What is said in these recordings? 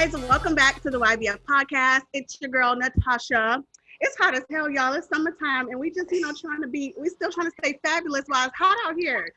guys. Welcome back to the YBF podcast. It's your girl, Natasha. It's hot as hell, y'all. It's summertime, and we just, you know, trying to be, we still trying to stay fabulous while it's hot out here.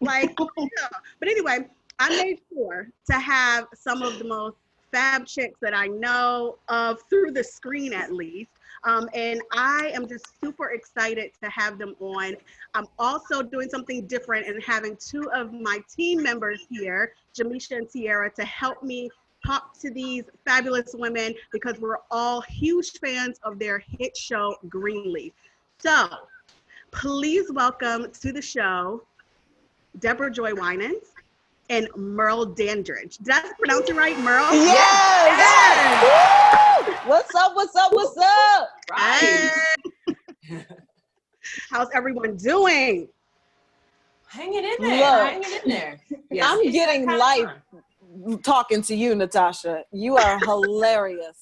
Like, yeah. but anyway, I made sure to have some of the most fab chicks that I know of through the screen at least. Um, and I am just super excited to have them on. I'm also doing something different and having two of my team members here, Jamishia and Tierra, to help me talk to these fabulous women because we're all huge fans of their hit show, Greenleaf. So please welcome to the show Deborah Joy Winans and Merle Dandridge. Did I pronounce it right, Merle? Yes. yes. What's up? What's up? What's up? Right. How's everyone doing? Hanging in there. Look, hanging in there. Yes. I'm getting life talking to you, Natasha. You are hilarious.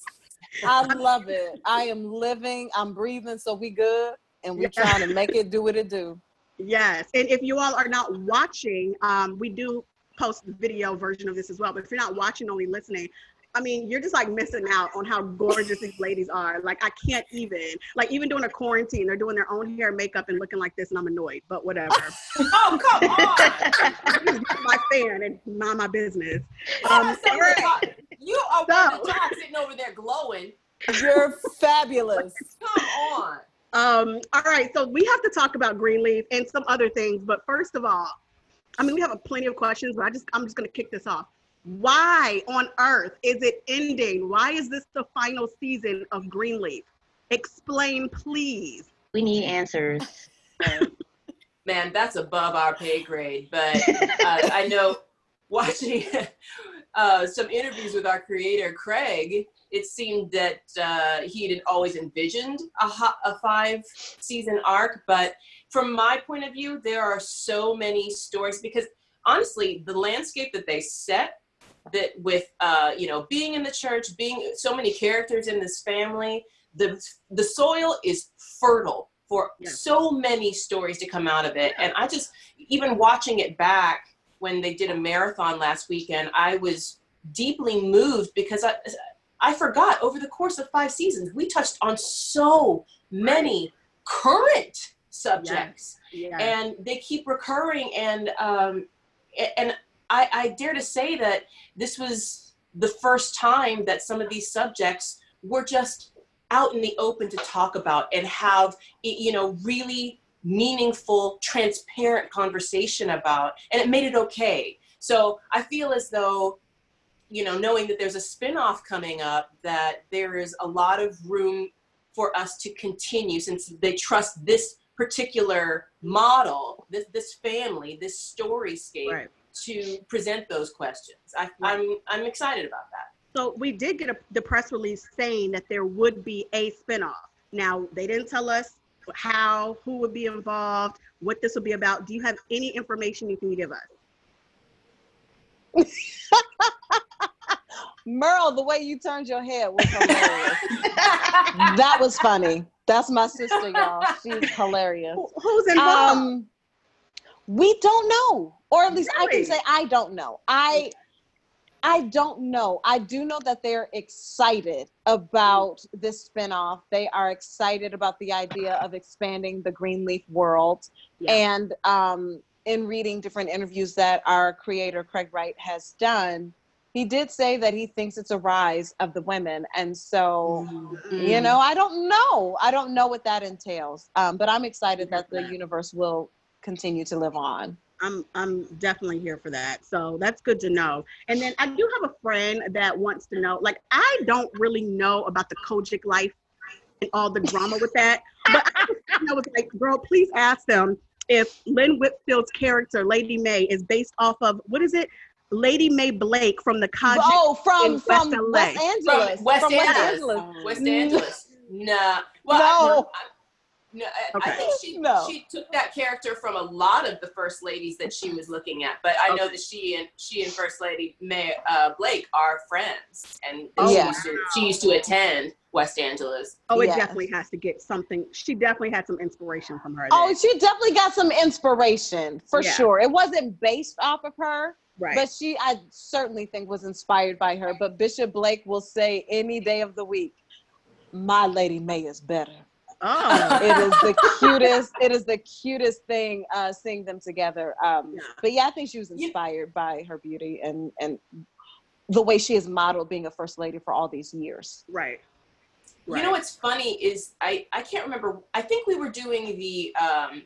I love it. I am living, I'm breathing, so we good, and we're yeah. trying to make it do what it do. Yes, and if you all are not watching, um, we do post the video version of this as well. But if you're not watching, only listening, I mean, you're just like missing out on how gorgeous these ladies are. Like, I can't even, like, even during a quarantine, they're doing their own hair, makeup, and looking like this, and I'm annoyed, but whatever. oh, come on. my fan and mind my business. Um, you are so, one the top sitting over there glowing. You're fabulous. Come on. Um, all right, so we have to talk about Greenleaf and some other things, but first of all, I mean, we have a plenty of questions, but I just I'm just gonna kick this off. Why on earth is it ending? Why is this the final season of Greenleaf? Explain, please. We need answers. Man, that's above our pay grade. But uh, I know watching uh, some interviews with our creator, Craig, it seemed that uh, he had always envisioned a, a five season arc. But from my point of view, there are so many stories because honestly, the landscape that they set that with uh, you know being in the church, being so many characters in this family, the the soil is fertile for yeah. so many stories to come out of it. And I just even watching it back when they did a marathon last weekend, I was deeply moved because I I forgot over the course of five seasons we touched on so many current subjects, yes. Yes. and they keep recurring and um, and I, I dare to say that this was the first time that some of these subjects were just out in the open to talk about and have you know really meaningful transparent conversation about and it made it okay. So i feel as though you know knowing that there's a spin-off coming up that there is a lot of room for us to continue since they trust this particular model this this family this storyscape right to present those questions. I, am I'm, I'm excited about that. So we did get a, the press release saying that there would be a spinoff. Now they didn't tell us how, who would be involved, what this would be about. Do you have any information you can give us? Merle, the way you turned your head was hilarious. that was funny. That's my sister, y'all. She's hilarious. Who's involved? Um, we don't know or at least really? i can say i don't know. I i don't know. I do know that they're excited about this spinoff. They are excited about the idea of expanding the greenleaf world. Yeah. and um, in reading different interviews that our creator craig wright has done he did say that he thinks it's a rise of the women. And so mm-hmm. you know i don't know. I don't know what that entails. Um, but i'm excited that the universe will continue to live on. I'm I'm definitely here for that. So that's good to know. And then I do have a friend that wants to know. Like I don't really know about the COGIC life and all the drama with that. But I just was like, girl, please ask them if Lynn Whitfield's character, Lady Mae, is based off of what is it? Lady Mae Blake from the COGIC oh, from, from West, West Angeles. From West, from Angeles. West Angeles. West Angeles. Nah. Well, no. I, no, okay. I think she no. she took that character from a lot of the first ladies that she was looking at. But I okay. know that she and she and First Lady Mae uh, Blake are friends, and oh, she, used to, she used to attend West Angeles. Oh, it yes. definitely has to get something. She definitely had some inspiration from her. Oh, she definitely got some inspiration for yeah. sure. It wasn't based off of her, Right. But she, I certainly think, was inspired by her. But Bishop Blake will say any day of the week, "My Lady Mae is better." Oh, it is the cutest. It is the cutest thing uh, seeing them together. Um, Yeah. But yeah, I think she was You- inspired by her beauty and and the way she has modeled being a first lady for all these years. right. You know what's funny is I I can't remember. I think we were doing the um,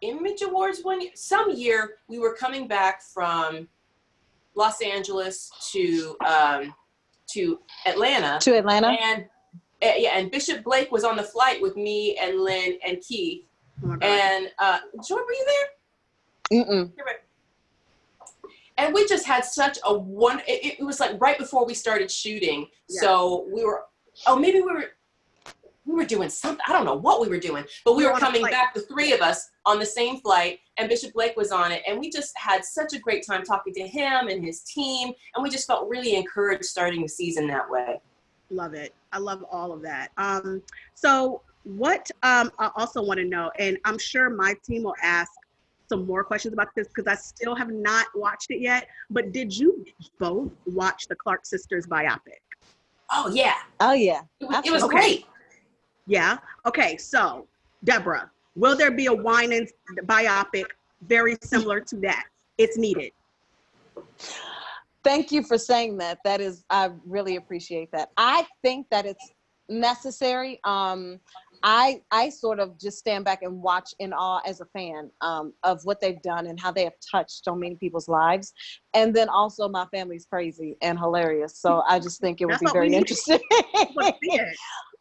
Image Awards one year. Some year we were coming back from Los Angeles to um, to Atlanta, To Atlanta. and yeah, and Bishop Blake was on the flight with me and Lynn and Keith. Oh my God. And uh, Joy, were you there? Mm-mm. You're. And we just had such a one. It, it was like right before we started shooting, Yeah. so we were. Oh, maybe we were. We were doing something. I don't know what we were doing, but we We were were on a coming flight. back, the three of us, on the same flight, and Bishop Blake was on it, and we just had such a great time talking to him and his team, and we just felt really encouraged starting the season that way. Love it. I love all of that. Um, so what um, I also want to know, and I'm sure my team will ask some more questions about this because I still have not watched it yet. But did you both watch the Clark sisters biopic? Oh yeah, Oh yeah. it was, it was Absolutely. great. Yeah. Okay. So Deborah, will there be a Winans biopic very similar to that? It's needed. Thank you for saying that. That is, I really appreciate that. I think that it's necessary. Um, I I sort of just stand back and watch in awe as a fan um, of what they've done and how they have touched so many people's lives. And then also, my family's crazy and hilarious, so I just think it would be very interesting.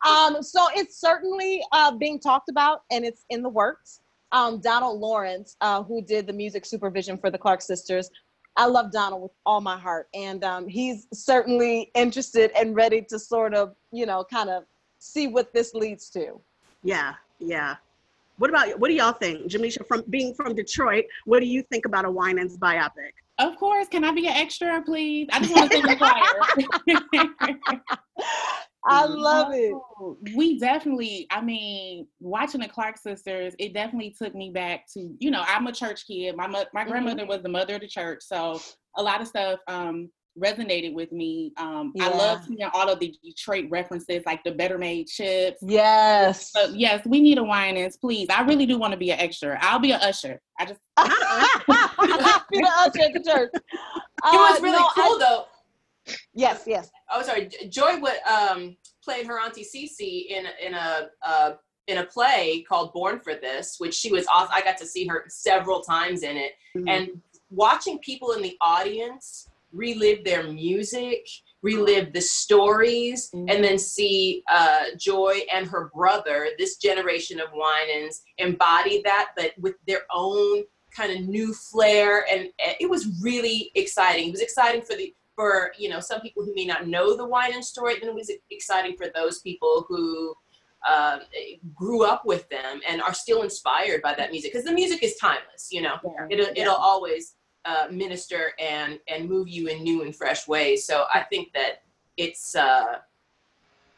Um, so it's certainly uh, being talked about and it's in the works. Um, Donald Lawrence, uh, who did the music supervision for the Clark sisters, I love Donald with all my heart, and um, he's certainly interested and ready to sort of, you know, kind of see what this leads to. Yeah. Yeah. What about what do y'all think, Jamishia? From being from Detroit, what do you think about a Winans biopic? Of course. Can I be an extra, please? I just want to sing the choir. I love it. We definitely, I mean, watching the Clark sisters, it definitely took me back to, you know, I'm a church kid. My mo- my Mhm. grandmother was the mother of the church, so a lot of stuff um, resonated with me. Um, I Yeah. love seeing all of the Detroit references, like the Better Made chips. Yes. So yes, we need a Winans, please. I really do want to be an extra. I'll be an usher. I just Be the usher at the church. It Uh, was really no, I- cool though. Yes, yes. oh sorry. Joy would um played her auntie Cece in in a uh in a play called born for this which she was awesome i got to see her several times in it. Mhm. and watching people in the audience relive their music relive the stories and then see uh, joy and her brother this generation of winans embody that but with their own kind of new flair. And and it was really exciting. It was exciting for the for you know some people who may not know the Winan story, then it was exciting for those people who um, grew up with them and are still inspired by that music because the music is timeless. You know, yeah. it'll it'll always uh, minister and and move you in new and fresh ways. So I think that it's. Uh,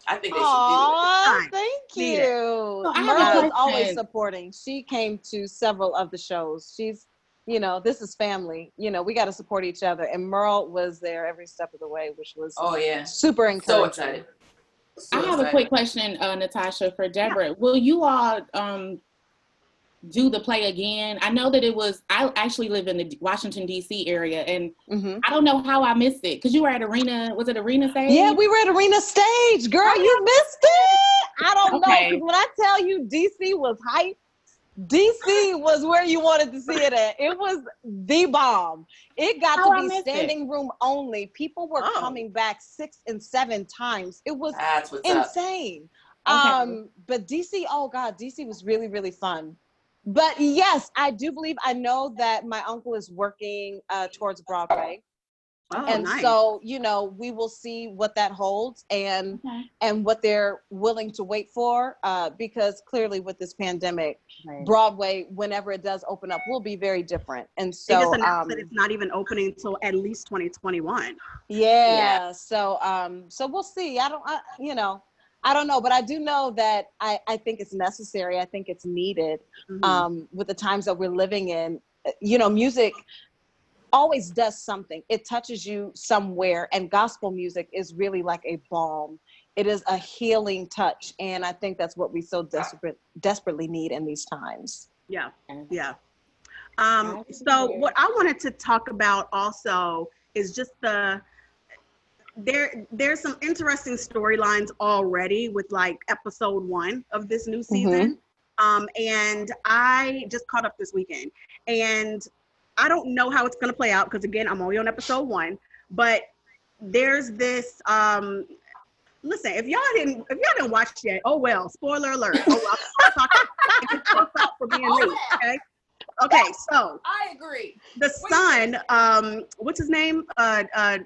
I think they should Aw, Fine. thank you. it. So I Merle is always supporting. She came to several of the shows. She's, you know, this is family. You know, we got to support each other. And Merle was there every step of the way, which was. Oh yeah, super encouraging. so excited. So I have a quick question, uh, Natasha, for Deborah. Will you all um, do the play again? I know that it was. I actually live in the Washington D.C. area, and Mhm. I don't know how I missed it because you were at Arena. Was it Arena Stage? Yeah, we were at Arena Stage, girl. You missed it. I don't know Okay. 'cause when I tell you DC was hype, DC was where you wanted to see it at. It was the bomb. It got I to be missed it? standing room only. People were Oh. coming back six and seven times. It was That's what's up. insane. Okay. Um, but DC, oh God, DC was really, really fun. But yes, I do believe I know that my uncle is working uh, towards Broadway. Oh, and nice. so, you know, we will see what that holds and Okay. and what they're willing to wait for. Uh, because clearly with this pandemic, Right. Broadway, whenever it does open up, will be very different. And they so just announced um, that it's not even opening until at least 2021. Yeah. So um so we'll see. I don't I, you know, I don't know, but I do know that I I think it's necessary. I think it's needed Mhm. um with the times that we're living in. You know, music always does something. It touches you somewhere, and gospel music is really like a balm. It is a healing touch, and I think that's what we so desperate desperately need in these times. Yeah, yeah. Um, so what I wanted to talk about also is just the there there's some interesting storylines already with like episode one of this new season. Um, and I just caught up this weekend, and I don't know how it's gonna play out because again, I'm only on episode one. But there's this. Um, listen, if y'all didn't, if y'all didn't watch yet, oh well. Spoiler alert. Oh, well, I'm talking out for being late. Okay. Okay, so I agree. the son, um, what's his name? Uh, uh,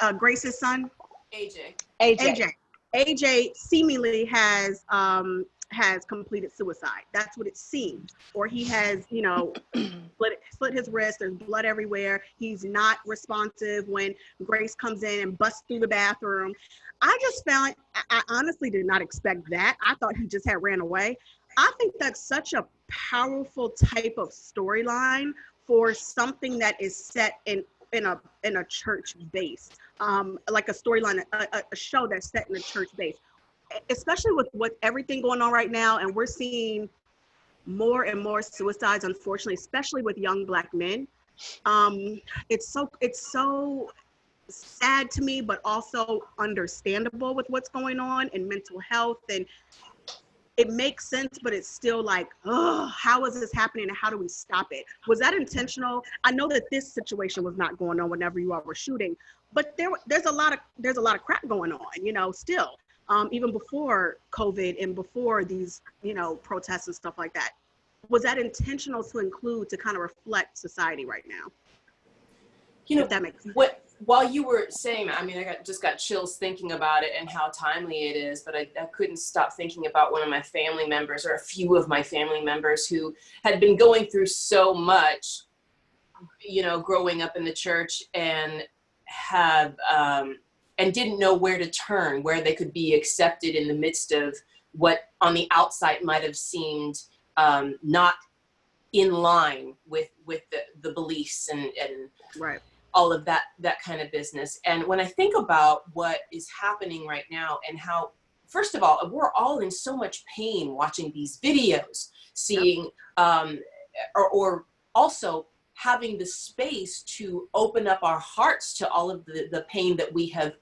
uh, Grace's son, AJ. AJ. AJ. AJ seemingly has um has completed suicide. That's what it seems. Or he has, you know, split, split his wrist. There's blood everywhere. He's not responsive when Grace comes in and busts through the bathroom. I just found, I, I honestly did not expect that. I thought he just had ran away. I think that's such a powerful type of storyline for something that is set in in a in a church base, um, like a storyline, a, a- show that's set in a church base. Especially with what everything going on right now and we're seeing more and more suicides unfortunately especially with young black men. Um it's so it's so sad to me but also understandable with what's going on in mental health and it makes sense but it's still like oh how is this happening and how do we stop it was that intentional i know that this situation was not going on whenever you all were shooting but there there's a lot of there's a lot of crap going on you know still um, even before COVID and before these, you know, protests and stuff like that. Was that intentional to include to kind of reflect society right now? You know, If that makes sense. what while you were saying that, I mean, I got just got chills thinking about it and how timely it is. But I, I couldn't stop thinking about one of my family members or a few of my family members who had been going through so much, you know, growing up in the church and have um, and didn't know where to turn, where they could be accepted in the midst of what on the outside might have seemed um, not in line with with the, the beliefs and, and Right. All of that that kind of business and when i think about what is happening right now and how first of all we're all in so much pain watching these videos seeing um, or, or also having the space to open up our hearts to all of the, the pain that we have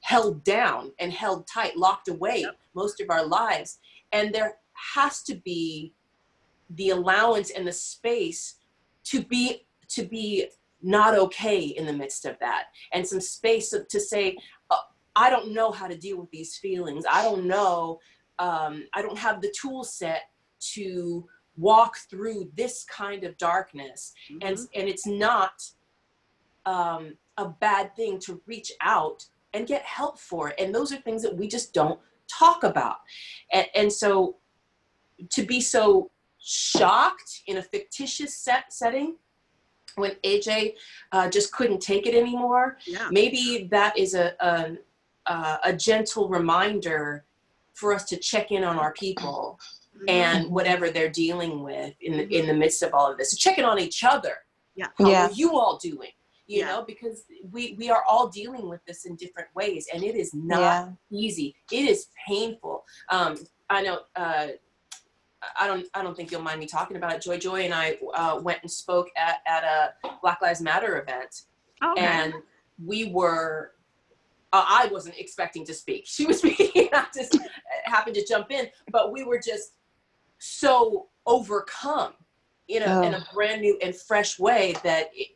held down and held tight locked away Yep. most of our lives and there has to be the allowance and the space to be to be not okay in the midst of that. And some space to- say uh, i don't know how to deal with these feelings. I don't know um, i don't have the tool set to walk through this kind of darkness. And Mhm. and it's not um, a bad thing to reach out and get help for it. And those are things that we just don't talk about. And, and so to be so shocked in a fictitious set setting when aj uh, just couldn't take it anymore yeah. maybe that is a, a a a gentle reminder for us to check in on our people Mhm. and whatever they're dealing with in the, in the midst of all of this. So check in on each other. Yeah. How Yeah. are you all doing? You Yeah. know, because we we are all dealing with this in different ways, and it is not Yeah. easy. It is painful. Um, I know. Uh, I don't. I don't think you'll mind me talking about it. Joy Joy and I uh, went and spoke at at a Black Lives Matter event, okay. and we were uh, i wasn't expecting to speak she was speaking and i just happened to jump in but we were just so overcome in a, in a brand new and fresh way that it,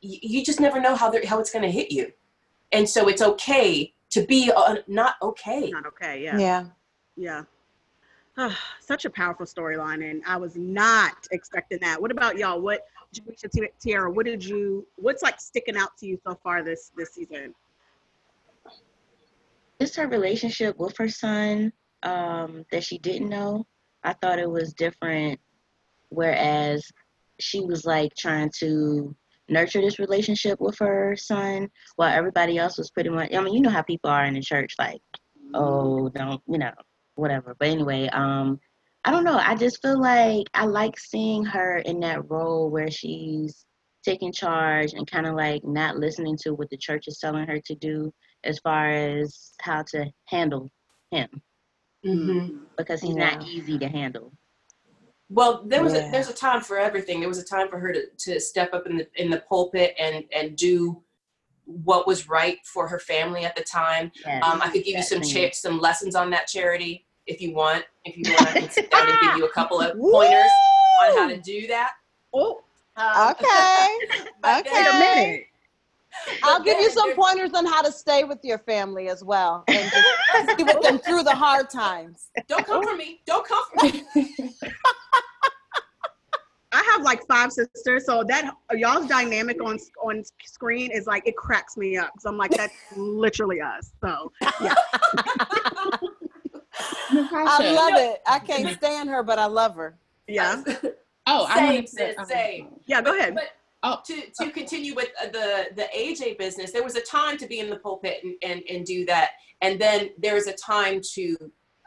you just never know how they're, how it's going to hit you and so it's okay to be uh, not okay not okay. Yeah. Yeah. Yeah. Ah, Such a powerful storyline, and I was not expecting that. What about y'all? What, Tierra? What did you? What's like sticking out to you so far this this season? just her relationship with her son um, that she didn't know. I thought it was different, whereas she was like trying to nurture this relationship with her son, while everybody else was pretty much. I mean, you know how people are in the church, like, oh, don't you know, whatever. But anyway, um, I don't know. I just feel like I like seeing her in that role where she's taking charge and kind of like not listening to what the church is telling her to do as far as how to handle him Mhm. because he's not easy to handle. Well, there was Yeah. a, there's a time for everything. There was a time for her to, to step up in the in the pulpit and and do what was right for her family at the time. Yes, Um, I could give you some cha- some lessons on that Charity if you want. If you want, I can sit down and give you a couple of Woo! pointers on how to do that. Oh, Um, Okay. Okay. wait a minute. I'll but give you some pointers on how to stay with your family as well and just be with them through the hard times. Don't come for me. Don't come for me. I have like five sisters, so that y'all's dynamic on on screen is like it cracks me up. So I'm like, that's literally us. So I Natasha. love it. I can't stand her, but I love her. yeah, Oh, I Same, wanted to, sis, um, same. yeah. Go ahead. But Oh. to to continue with uh, the the AJ business, there was a time to be in the pulpit and and, and do that, and then there's a time to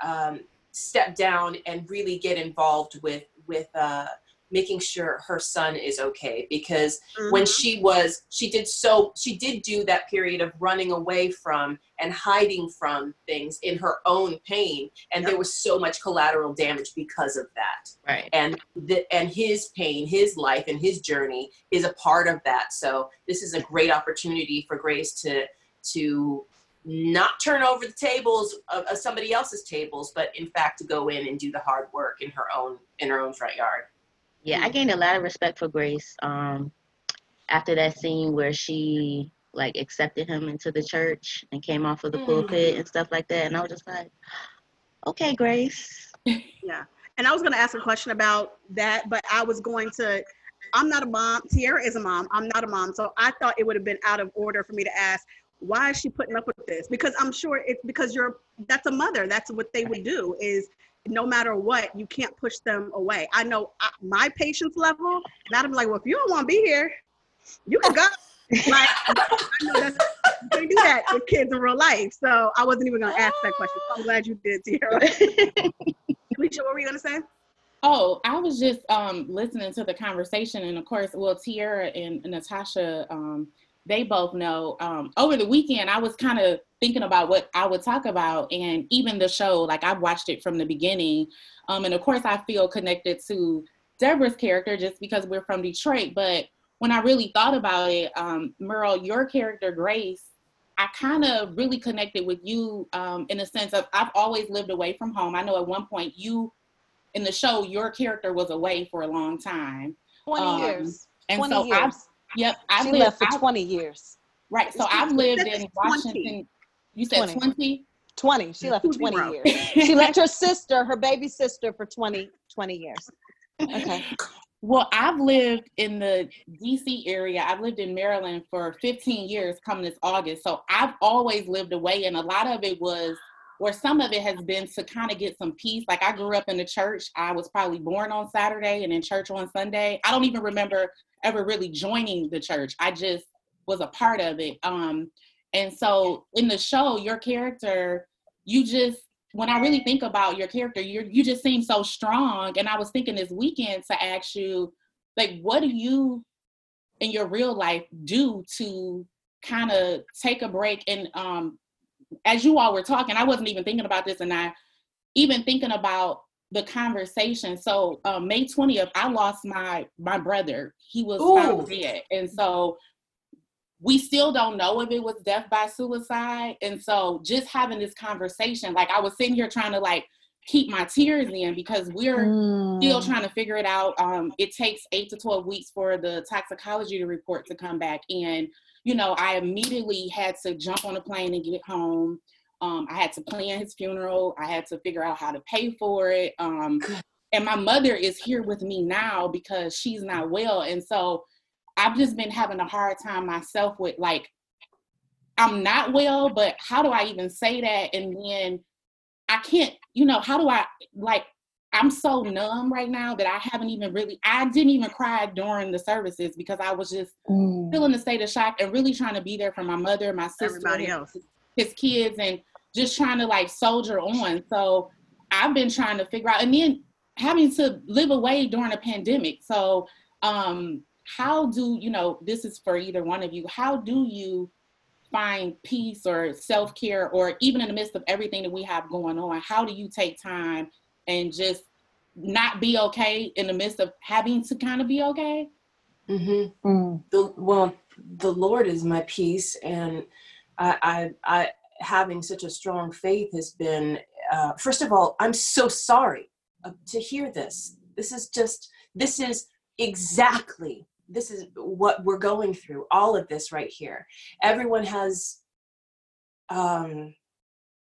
um, step down and really get involved with with uh, making sure her son is okay because when Mhm. she was she did so she did do that period of running away from and hiding from things in her own pain and there was so much collateral damage because of that Right. and the, and his pain his life and his journey is a part of that so this is a great opportunity for grace to to not turn over the tables of, of somebody else's tables but in fact to go in and do the hard work in her own in her own front yard Yeah, I gained a lot of respect for Grace um, after that scene where she like accepted him into the church and came off of the Mm. pulpit and stuff like that. And I was just like, okay, Grace. Yeah. And I was going to ask a question about that, but I was going to. I'm not a mom. Tierra is a mom. I'm not a mom. So I thought it would have been out of order for me to ask, why is she putting up with this? Because I'm sure it's because you're, that's a mother. That's what they would do is no matter what, you can't push them away. I know I, my patience level, and I'm like, well, if you don't want to be here, you can go. like, I know that's, you can't do that with kids in real life. So I wasn't even going to ask that question. So I'm glad you did, Tierra. Alicia, what were you going to say? Oh, I was just um, listening to the conversation, and of course, well, Tierra and Natasha, um, they both know. Um, over the weekend, I was kind of thinking about what I would talk about, and even the show, like I've watched it from the beginning, um, and of course, I feel connected to Deborah's character just because we're from Detroit. But when I really thought about it, um, Merle, your character Grace, I kind of really connected with you um, in the sense of I've always lived away from home. I know at one point you in the show your character was away for a long time 20 Um, years. and 20 so years. i've yep i've she lived left for I've- 20 years. right so i've lived in 20. washington you said 20. 20 20. She left for 20 Zero. years. She left her sister, her baby sister, for 20, 20 years. Okay. well i've lived in the dc area i've lived in maryland for 15 years coming this august so i've always lived away and a lot of it was or some of it has been to kind of get some peace like i grew up in the church i was probably born on saturday and in church on sunday i don't even remember ever really joining the church. I just was a part of it. Um and so in the show your character you just when i really think about your character you you just seem so strong. And i was thinking this weekend to ask you like what do you in your real life do to kind of take a break? And um as you all were talking i wasn't even thinking about this and i even thinking about the conversation so um, may 20th i lost my my brother he was found dead and so we still don't know if it was death by suicide and so just having this conversation like i was sitting here trying to like keep my tears in because we're still Mm. trying to figure it out. Um, it takes eight to 12 weeks for the toxicology report to come back. And, you know, I immediately had to jump on a plane and get home. Um, I had to plan his funeral. I had to figure out how to pay for it. Um, and my mother is here with me now because she's not well. And so I've just been having a hard time myself with like, I'm not well, but how do I even say that? And then I can't, you know, how do I like I'm so numb right now that I haven't even really I didn't even cry during the services because I was just Mm. still in a state of shock and really trying to be there for my mother, my sister, Everybody his- else. his kids and just trying to like soldier on. So I've been trying to figure out and then having to live away during a pandemic. So um how do you know this is for either one of you how do you find peace or self-care or even in the midst of everything that we have going on how do you take time and just not be okay in the midst of having to kind of be okay Mm-hmm. Mm. The well, the Lord is my peace, and I, I, I having such a strong faith has been. Uh, first of all, I'm so sorry uh, to hear this. This is just. This is exactly. This is what we're going through. All of this right here. Everyone has um,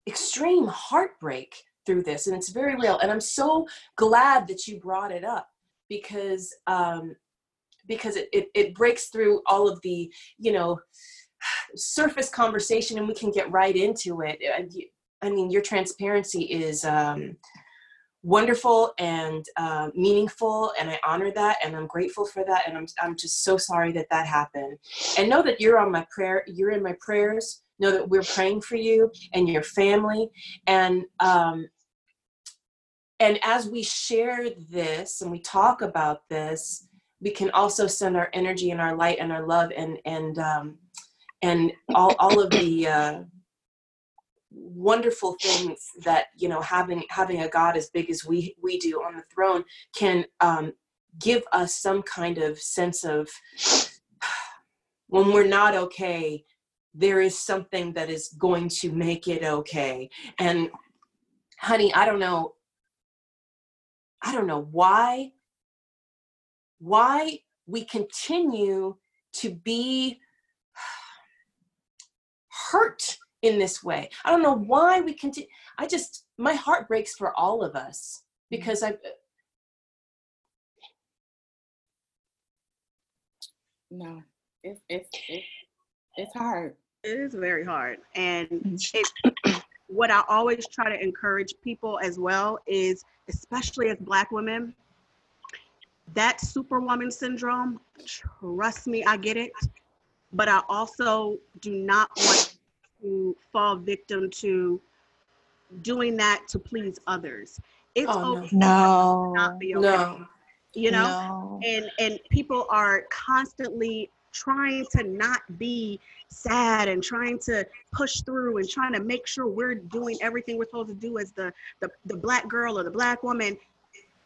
extreme heartbreak through this, and it's very real. And I'm so glad that you brought it up because. Um, because it, it, it breaks through all of the you know surface conversation and we can get right into it. I mean your transparency is um, wonderful and uh, meaningful and i honor that and i'm grateful for that and I'm, I'm just so sorry that that happened. And know that you're on my prayer you're in my prayers know that we're praying for you and your family and um, and as we share this and we talk about this we can also send our energy and our light and our love and and um, and all all of the uh, wonderful things that you know having having a God as big as we we do on the throne can um, give us some kind of sense of when we're not okay there is something that is going to make it okay. And honey i don't know i don't know why why we continue to be hurt in this way. I don't know why we continue. I just, my heart breaks for all of us mm. because I. No, it's it's it's, it's hard. It is very hard. And mm. it, what I always try to encourage people as well is, especially as Black women, that superwoman syndrome, trust me, I get it. But I also do not want to fall victim to doing that to please others. It's Oh, okay to No. not be okay. No. You know? No. and and people are constantly trying to not be sad and trying to push through and trying to make sure we're doing everything we're supposed to do as the the, the black girl or the black woman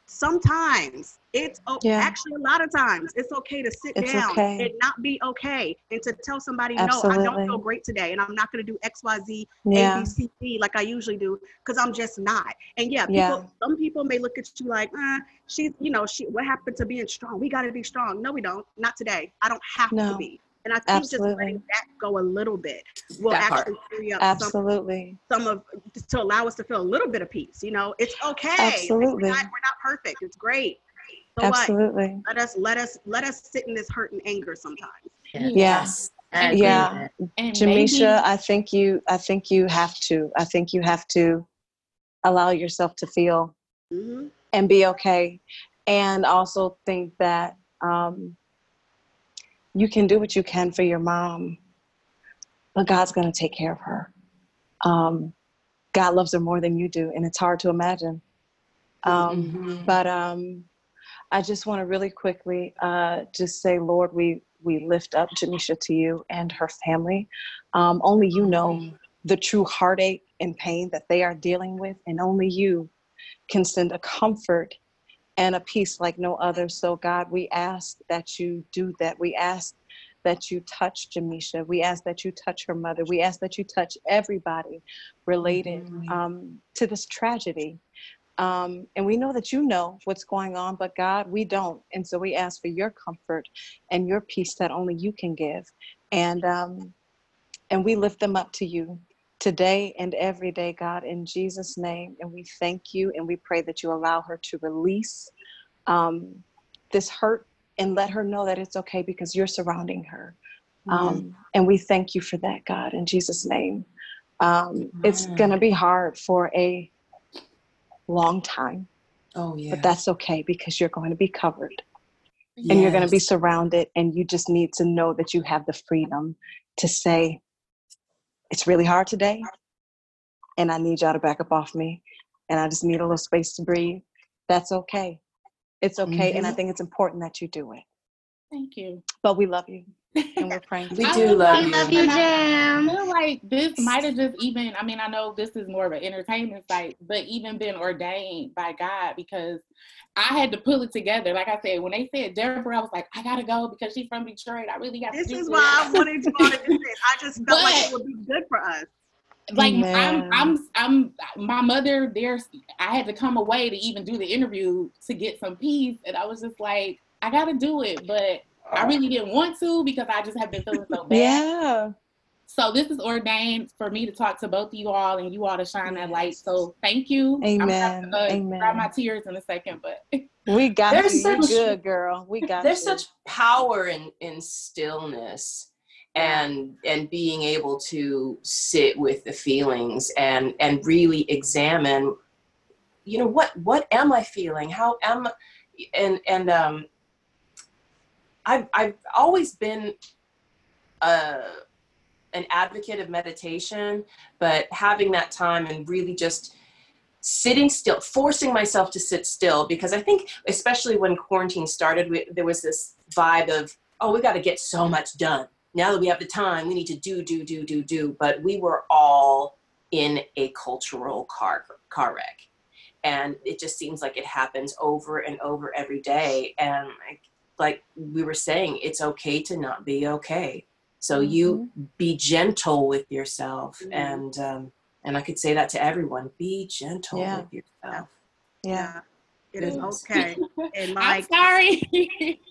sometimes it's Yeah. actually a lot of times it's okay to sit It's down okay. and not be okay and to tell somebody no i don't feel great today and i'm not going to do xyz Yeah. ABCD like I usually do because I'm just not. And yeah, people, Yeah. some people may look at you like, uh, she's, you know, she, what happened to being strong? We got to be strong. No, we don't. Not today. I don't have to be. And I think just letting that go a little bit will That part. actually free up some, Absolutely. some of to allow us to feel a little bit of peace. You know, it's okay. Absolutely. we're, not, we're not perfect. It's great. So what? Absolutely. Let us let us let us sit in this hurt and anger sometimes. Yeah. Yes. I Yeah. with. And Jamishia, maybe- I think you I think you have to. I think you have to allow yourself to feel hmm and be okay. And also think that um, you can do what you can for your mom, but God's going to take care of her. Um, God loves her more than you do, and it's hard to imagine. Um, Mhm. But um, I just want to really quickly uh, just say, Lord, we we lift up Jamishia to you and her family. Um, only you know the true heartache and pain that they are dealing with, and only you can send a comfort and a peace like no other. So, God, we ask that you do that. We ask that you touch Jamishia. We ask that you touch her mother. We ask that you touch everybody related Mhm. um, to this tragedy. Um, and we know that you know what's going on, but God, we don't. And so we ask for your comfort and your peace that only you can give. And um, and we lift them up to you today and every day, God, in Jesus' name. And we thank you and we pray that you allow her to release um, this hurt and let her know that it's okay because you're surrounding her. Um, and we thank you for that, God, in Jesus' name. Um, it's going to be hard for a long time, Oh yeah. but that's okay because you're going to be covered and you're going to be surrounded, and you just need to know that you have the freedom to say, It's really hard today, and I need y'all to back up off me, and I just need a little space to breathe. That's okay. It's okay. And I Mhm. think it's important that you do it. Thank you. But we love you. And we're praying. We do love love you. you. Love you, Jam. I feel like this might have just even, I mean, I know this is more of an entertainment site, but even been ordained by God because I had to pull it together. Like I said, when they said Deborah, I was like, I gotta go because she's from Detroit. I really got This to do is why I wanted to go to do this. I just felt like it would be good for us. like I'm, I'm, I'm, my mother. There's, I had to come away to even do the interview to get some peace, and I was just like, I gotta do it, but I really didn't want to because I just have been feeling so bad. Yeah. So this is ordained for me to talk to both of you all and you all to shine that light. So thank you. Amen. I'm gonna have to, uh, Amen. Dry my tears in a second, but We got There's you. You such- good, girl. We got There's you. such power in in stillness and and being able to sit with the feelings and and really examine you know what what am i feeling how am and and um i've i've always been uh an advocate of meditation but having that time and really just sitting still forcing myself to sit still because i think especially when quarantine started we, there was this vibe of oh we got to get so much done. Now that we have the time we need to do do do do do. But we were all in a cultural car car wreck. And it just seems like it happens over and over every day. And like, like we were saying it's okay to not be okay so you be gentle with yourself Mhm. and um, and i could say that to everyone be gentle Yeah. with yourself Yeah. It is okay. And I'm my sorry.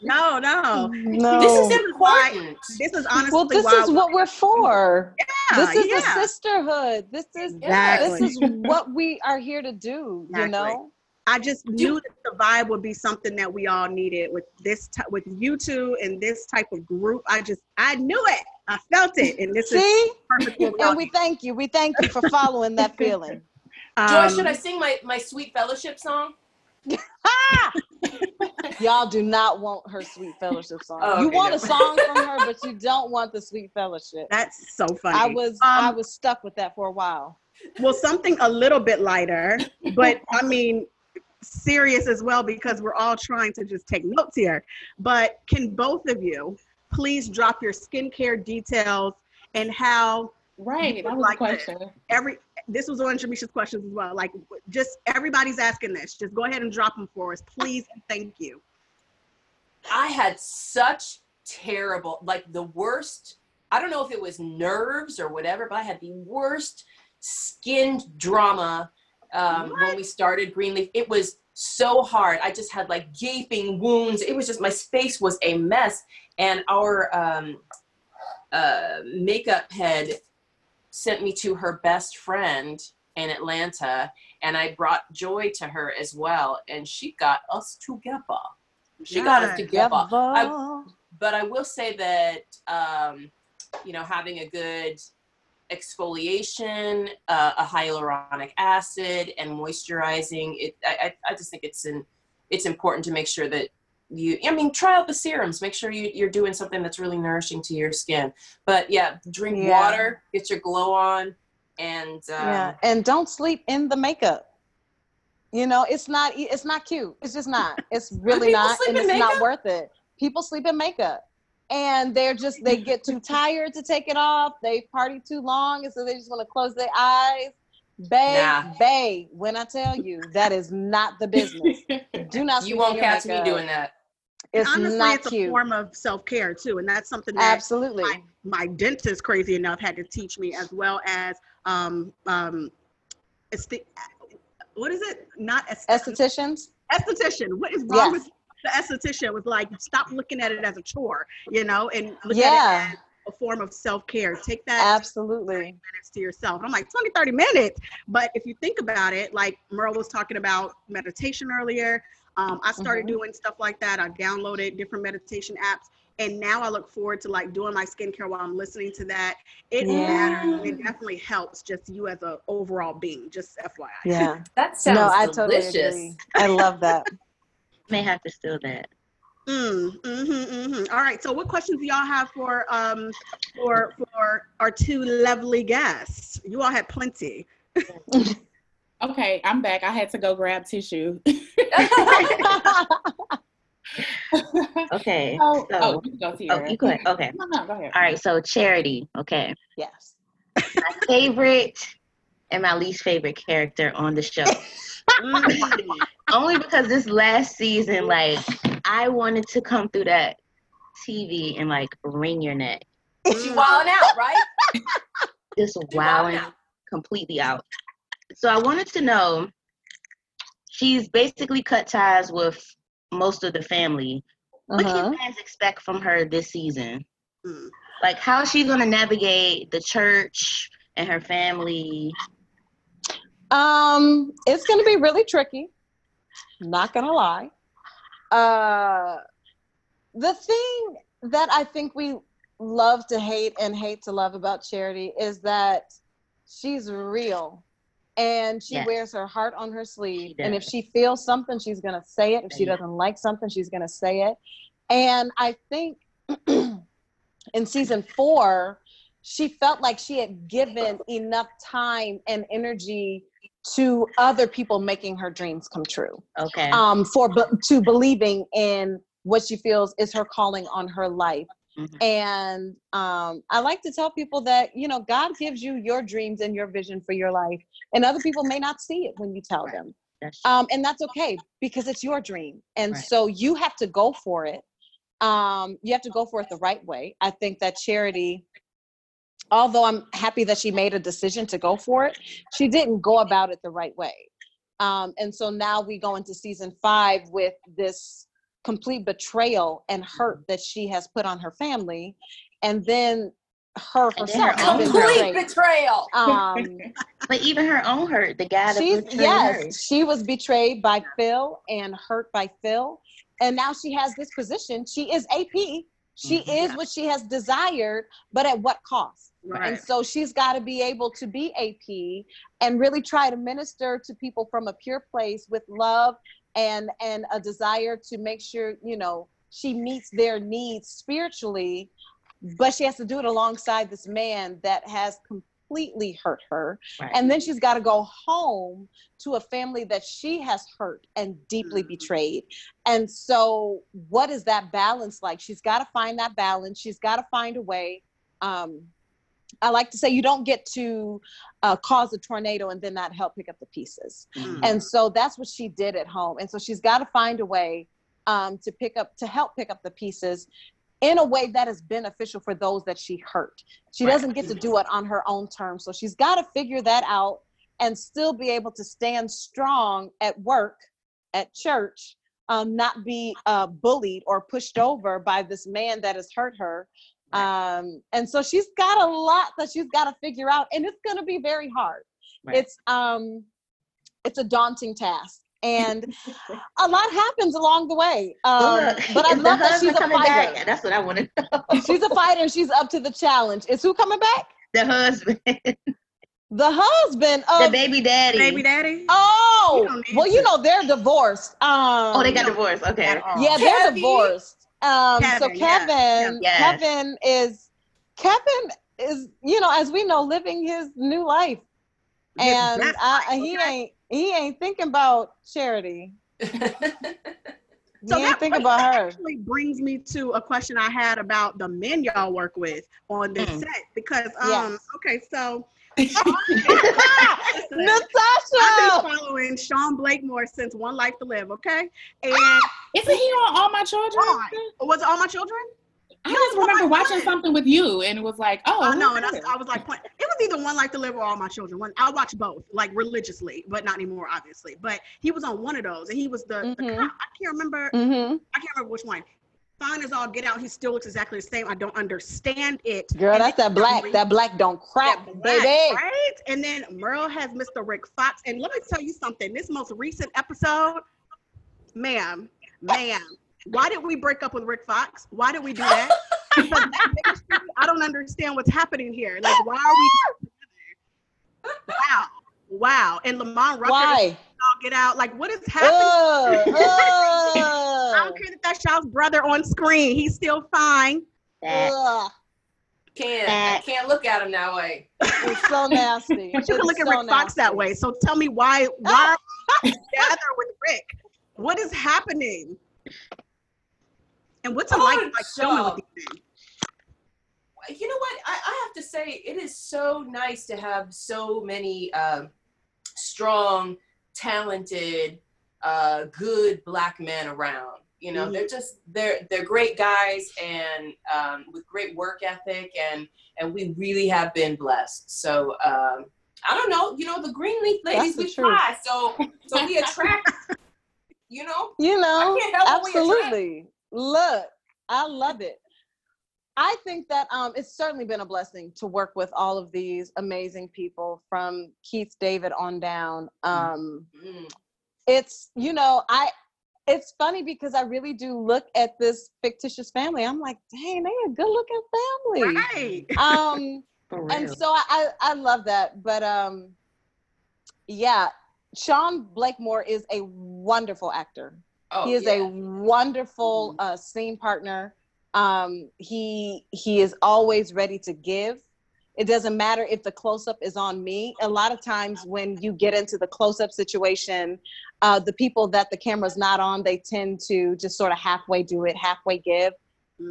no, no. No. this is This why- important This is honestly well, this is what we're for. Yeah, this is yeah. the sisterhood. This is Exactly. this is what we are here to do. You know. I just knew that the vibe would be something that we all needed with this t- with you two and this type of group. I just I knew it. I felt it, and this is See, perfect. We and we thank you. We thank you for following that feeling. need. joy Um, should i sing my my sweet fellowship song Ah! Y'all do not want her sweet fellowship song. Oh, you okay, want a song from her, but you don't want the sweet fellowship. That's so funny. I was I Um, was stuck with that for a while. well, something a little bit lighter, but I mean serious as well because we're all trying to just take notes here. But can both of you please drop your skincare details and how right. That was like a this. question. every this was on of Jamishia's questions as well. Like just everybody's asking this. Just go ahead and drop them for us, please and thank you. I had such terrible, like the worst. I don't know if it was nerves or whatever, but I had the worst skin drama um, when we started Greenleaf. It was so hard. I just had like gaping wounds. It was just my face was a mess. And our um, uh, makeup head sent me to her best friend in Atlanta, and I brought Joy to her as well, and she got us together. She got us together. I- but I will say that um, you know having a good exfoliation, uh, a hyaluronic acid, and moisturizing it. I, I, just think it's an it's important to make sure that you. I mean, try out the serums. Make sure you, you're doing something that's really nourishing to your skin. But yeah, drink Yeah. water, get your glow on, and uh, yeah, and don't sleep in the makeup. You know, it's not it's not cute. It's just not. It's really not, and it's not makeup? worth it. People sleep in makeup, and they're just they get too tired to take it off. They party too long, and so they just want to close their eyes. Babe, Nah. babe, when I tell you that is not the business. Do not. sleep you won't your catch me makeup. doing that. It's Honestly, not it's cute. a form of self care too, and that's something that Absolutely. my, my dentist, crazy enough, had to teach me as well as um um, esti- what is it? Not aesthetic. Estheticians. esthetician. What is wrong Yes. with the esthetician? Was like stop looking at it as a chore, you know, and look Yeah. at it as a form of self care. Take that Absolutely. minutes to yourself. And I'm like 20, 30 minutes. But if you think about it, like Merle was talking about meditation earlier. Um, I started Mhm. doing stuff like that. I downloaded different meditation apps. And now I look forward to like doing my skincare while I'm listening to that. It Yeah. matters. It definitely helps just you as a overall being, just FYI. Yeah. That sounds no, I delicious. totally agree. I love that. May have to steal that. Mm, hmm hmm All right. So, what questions do y'all have for um for for our two lovely guests? You all had plenty. okay, I'm back. I had to go grab tissue. Okay. So, So, oh, you go, oh, you go ahead. Okay. No, no, go ahead. All right. So Charity. Okay. Yes. My favorite and my least favorite character on the show. Only because this last season, like, I wanted to come through that TV and like wring your neck. She wilding out, right? Just wilding wowing out. completely out. So I wanted to know. She's basically cut ties with most of the family. What Uh-huh. can you guys expect from her this season? Mm. Like, how is she gonna navigate the church and her family? Um, it's gonna be really tricky. Not gonna lie. Uh, the thing that I think we love to hate and hate to love about Charity is that she's real, and she Yes. wears her heart on her sleeve. And if she feels something, she's gonna say it. If she it. doesn't like something, she's gonna say it. And I think in season four, she felt like she had given enough time and energy to other people making her dreams come true Okay. um for to believing in what she feels is her calling on her life Mhm. and um i like to tell people that you know god gives you your dreams and your vision for your life and other people may not see it when you tell Right. them um, and that's okay because it's your dream and Right. so you have to go for it um, you have to go for it the right way i think that charity although i'm happy that she made a decision to go for it she didn't go about it the right way um, and so now we go into season five with this complete betrayal and hurt that she has put on her family and then her And her herself has own been Complete betrayal. um, but even her own hurt, the guy that She's yes, her. she was betrayed by Phil and hurt by Phil, and now she has this position. She is AP. She Mhm. is what she has desired, but at what cost? Right. And so she's got to be able to be AP and really try to minister to people from a pure place with love and and a desire to make sure you know she meets their needs spiritually but she has to do it alongside this man that has completely hurt her Right. and then she's got to go home to a family that she has hurt and deeply Mhm. betrayed and so what is that balance like she's got to find that balance she's got to find a way um I like to say you don't get to uh, cause a tornado and then not help pick up the pieces. Mhm. And so that's what she did at home. And so she's got to find a way um, to pick up, to help pick up the pieces in a way that is beneficial for those that she hurt. She Right. doesn't get to do it on her own terms. So she's got to figure that out and still be able to stand strong at work, at church, um, not be uh, bullied or pushed over by this man that has hurt her. Um, and so she's got a lot that she's got to figure out, and it's going to be very hard. Right. It's um, it's a daunting task, and a lot happens along the way. Um, Look, but I love that she's a fighter. back? That's what I want to know. She's a fighter, and she's up to the challenge. Is who coming back? the husband, The husband the baby daddy. Baby daddy. Oh, You well, you know they're divorced. Um, oh, they got divorced. Okay. At all. Yeah, they're Kevin. divorced. Um, so Kevin, yeah. Kevin, Yes. Kevin is Kevin is you know as we know living his new life, and best I, he okay? ain't he ain't thinking about charity. He So ain't that thinking question about her. actually brings me to a question I had about the men y'all work with on this Mm. set because um Yes. okay so Natasha. I've Natasha. been following Sean Blakemore since One Life to Live, okay? And Isn't he on All My Children? on. was it all my children? I just remember watching something with you, and it was like, oh, I know, and I. I was like, point- it was either One Life to Live or All My Children. One, I watched both, like religiously, but not anymore, obviously. But he was on one of those, and he was the, the Mhm. cop. I can't remember. hmm I can't remember which one. Fine as all get out. He still looks exactly the same. I don't understand it. Girl, And that's that black. That black don't crack, black, baby. right? And then Merle has Mr. Rick Fox. And let me tell you something. This most recent episode, ma'am, ma'am, why did we break up with Rick Fox? Why did we do that? That I don't understand what's happening here. Like, why are we? Wow, wow. And Lamman Rucker, Why? all get out. Like, what is happening? Ugh, I don't care that that's y'all's brother on screen. He's still fine. Ugh. can't I can't look at him that way. It's so nasty. But you can It's look at so Rick Fox that way. So tell me why why are we together with Rick? What is happening? And what's it like, like filming with these men? you know what? I, I have to say, it is so nice to have so many um, strong, talented, uh, good black men around. You know, Mhm. they're just they're they're great guys and um, with great work ethic, and and we really have been blessed. So um, I don't know, you know, the Greenleaf ladies we fly, so so we attract. You know, You know, I can't help but we attract. absolutely. Look, I love it. I think that um, it's certainly been a blessing to work with all of these amazing people from Keith David on down. Um, Mm. it's you know I. It's funny because I really do look at this fictitious family. I'm like, dang, they a good looking family. Right. Um, and so I, I I love that. But um, yeah, Sean Blakemore is a wonderful actor Oh, he is yeah. a wonderful uh, scene partner. Um, he he is always ready to give. It doesn't matter if the close up is on me. A lot of times when you get into the close up situation, uh, the people that the camera's not on, they tend to just sort of halfway do it, halfway give.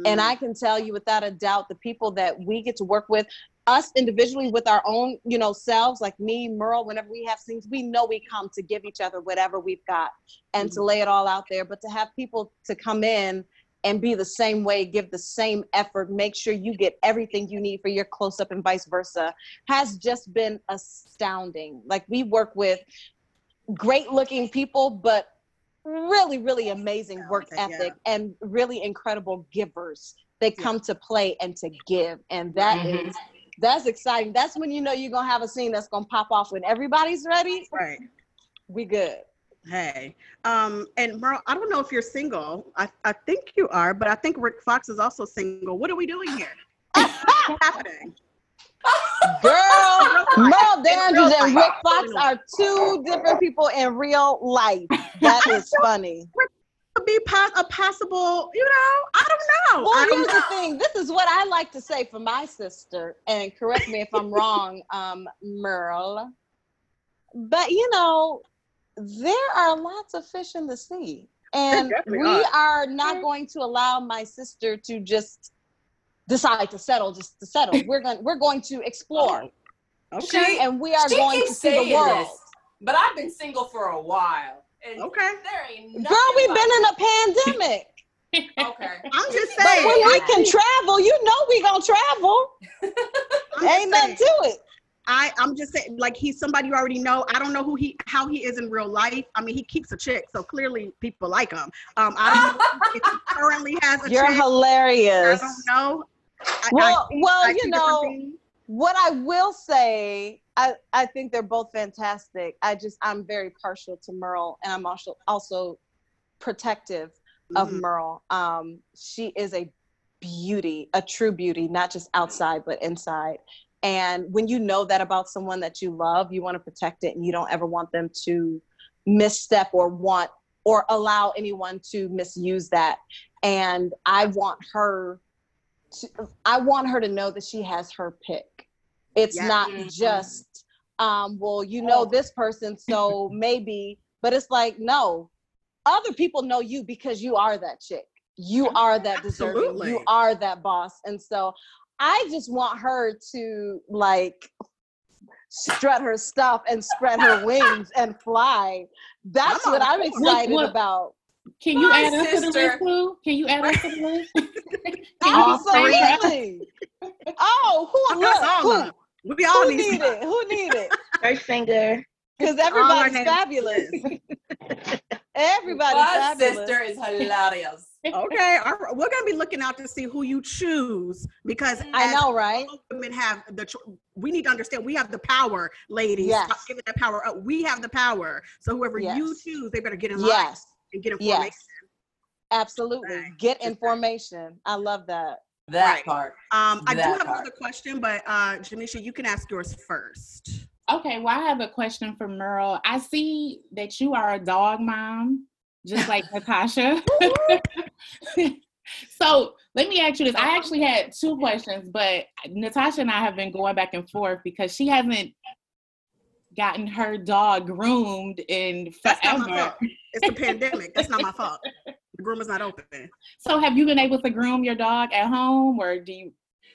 And I can tell you without a doubt, the people that we get to work with, us individually with our own, you know, selves, like me, Merle, whenever we have scenes, we know we come to give each other whatever we've got and to lay it all out there. But to have people to come in and be the same way, give the same effort, make sure you get everything you need for your close up and vice versa, has just been astounding. Like we work with great looking people, but really, really amazing work Yeah. ethic and really incredible givers. They come to play and to give. And that Mhm. is that's exciting. That's when you know you're gonna have a scene that's gonna pop off when everybody's ready. right. We good. Hey, um, and Merle, I don't know if you're single. I, I think you are, but I think Rick Fox is also single. What are we doing here? What's happening? Girl, Merle Dandridge and Rick. Fox are two different people in real life. That is funny. Could be po- a possible, you know, I don't know. Well, don't here's know. the thing. This is what I like to say for my sister, and correct me if I'm wrong, um, Merle. But you know, there are lots of fish in the sea, and we are. are not going to allow my sister to just decide to settle, just to settle. We're going, we're going to explore, Okay. and we are She going to see the world. this, but I've been single for a while. And Okay. there ain't nothing Girl, we've been in a pandemic. Okay. I'm just saying. But saying. when we I, can travel, you know we gonna travel. I'm just Ain't nothing saying. to it. I, I'm just saying, like he's somebody you already know. I don't know who he, how he is in real life. I mean, he keeps a chick, so clearly people like him. Um, I don't know if he currently has a You're chick. I hilarious. don't know. I, Well, well, I you know what I will say. I I think they're both fantastic. I just I'm very partial to Merle, and I'm also also protective of Mhm. Merle. Um, she is a beauty, a true beauty, not just outside but inside. And when you know that about someone that you love, you want to protect it, and you don't ever want them to misstep or want or allow anyone to misuse that. And I want her to, I want her to know that she has her pick. It's Yeah. not Mhm. just, um, well, you know this person, so maybe, but it's like, no, other people know you because you are that chick. You are that deserving. You are that boss. And so I just want her to like strut her stuff and spread her wings and fly. That's I'm what I'm excited What- about. Can you My add us to the sister. list, Lou? Can you add us to the list? Can All you three. Absolutely. Oh, who look, who, up. We all who need need it? Who need it? First finger. Because All our everybody's fabulous. Everybody's My fabulous. sister is hilarious. Okay, all right. we're gonna be looking out to see who you choose because I know, right? women have the. cho- We need to understand we have the power, ladies. Yes. Stop giving that power up. We have the power. So whoever you choose, they better get in line Yes, and get information. yes, absolutely. Right. Get Just information. I love that. That Right. part. Um, I do have part. another question, but uh, Jamishia, you can ask yours first. Okay, well, I have a question for Merle. I see that you are a dog mom, just like Natasha. so let me ask you this. I actually had two questions, but Natasha and I have been going back and forth because she hasn't gotten her dog groomed in That's not my forever. It's the pandemic. That's not my fault. The groomer's not open. So have you been able to groom your dog at home or do you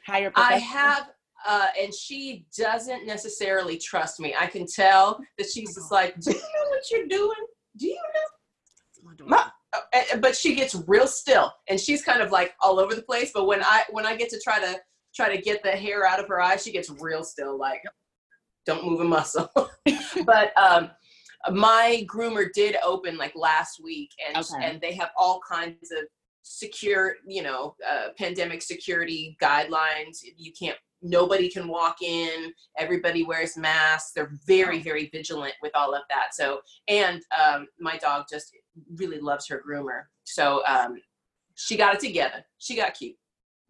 hire a I professional? have, uh, and she doesn't necessarily trust me. I can tell that she's just like, "Do you know what you're doing? Do you know?" My daughter. Ma- uh, uh, But she gets real still, and she's kind of like all over the place. But when I when I get to try to try to get the hair out of her eyes, she gets real still, like, "Don't move a muscle." but um, my groomer did open like last week, and Okay. and they have all kinds of secure, you know, uh, pandemic security guidelines. You can't. Nobody can walk in. Everybody wears masks. They're very, very vigilant with all of that. So, and um, my dog just really loves her groomer. So, um, she got it together. She got cute.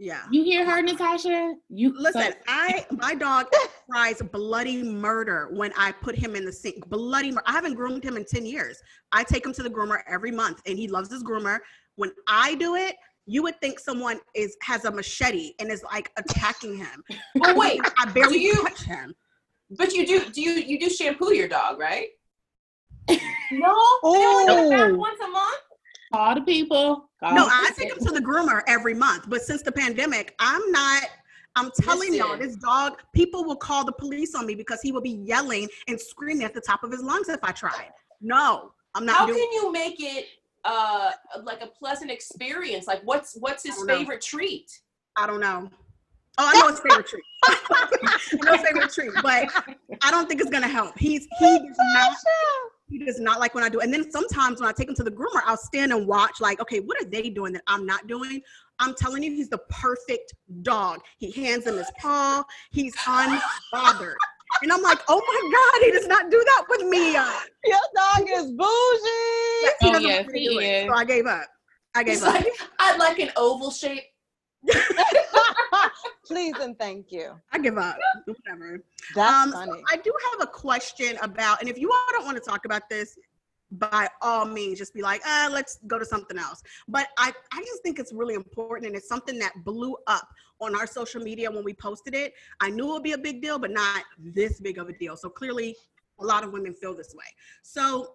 Yeah. You hear her, Natasha? You Listen, so- I my dog cries bloody murder when I put him in the sink. Bloody murder. I haven't groomed him in 10 years. I take him to the groomer every month and he loves his groomer. When I do it, you would think someone is has a machete and is like attacking him. Well, oh, wait, I barely do you- touch him. but you do do you you do shampoo your dog, right? no, Ooh. They only do that once a month. call the people. No, I take him to the groomer every month. But since the pandemic, I'm not. I'm telling y'all, this dog, people will call the police on me because he will be yelling and screaming at the top of his lungs if I tried. No, I'm not How doing. can you make it uh like a pleasant experience? Like, what's what's his don't know. favorite treat? I don't know. Oh, I know his favorite treat. I know his favorite treat, but I don't think it's gonna help. He's he does not he does not like when I do. And then sometimes when I take him to the groomer, I'll stand and watch, like, okay, what are they doing that I'm not doing? I'm telling you, he's the perfect dog. He hands him his paw. He's unbothered. And I'm like, oh my God, he does not do that with me. Your dog is bougie. yes, he Oh, doesn't yes, want me he to do it. is. So I gave up. I gave He's up. like, I'd like an oval shape. Please and thank you. I give up. Whatever. That's um, so funny. I do have a question about, and if you all don't want to talk about this, by all means, just be like, uh, let's go to something else. But I, I just think it's really important, and it's something that blew up on our social media when we posted it. I knew it would be a big deal, but not this big of a deal. So clearly, a lot of women feel this way. So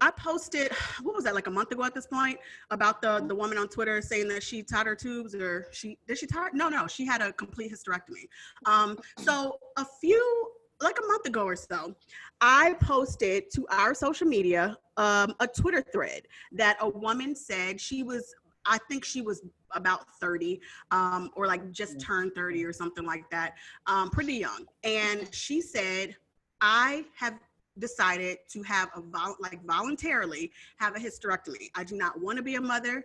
I posted, what was that, like a month ago at this point, about the the woman on Twitter saying that she tied her tubes, or she did she tie? No, no, she had a complete hysterectomy. Um, so a few, like a month ago or so, I posted to our social media um, a Twitter thread that a woman said she was. I think she was about 30 um, or like just turned 30 or something like that, um, pretty young. And she said, I have decided to have a vol- like voluntarily have a hysterectomy. I do not want to be a mother.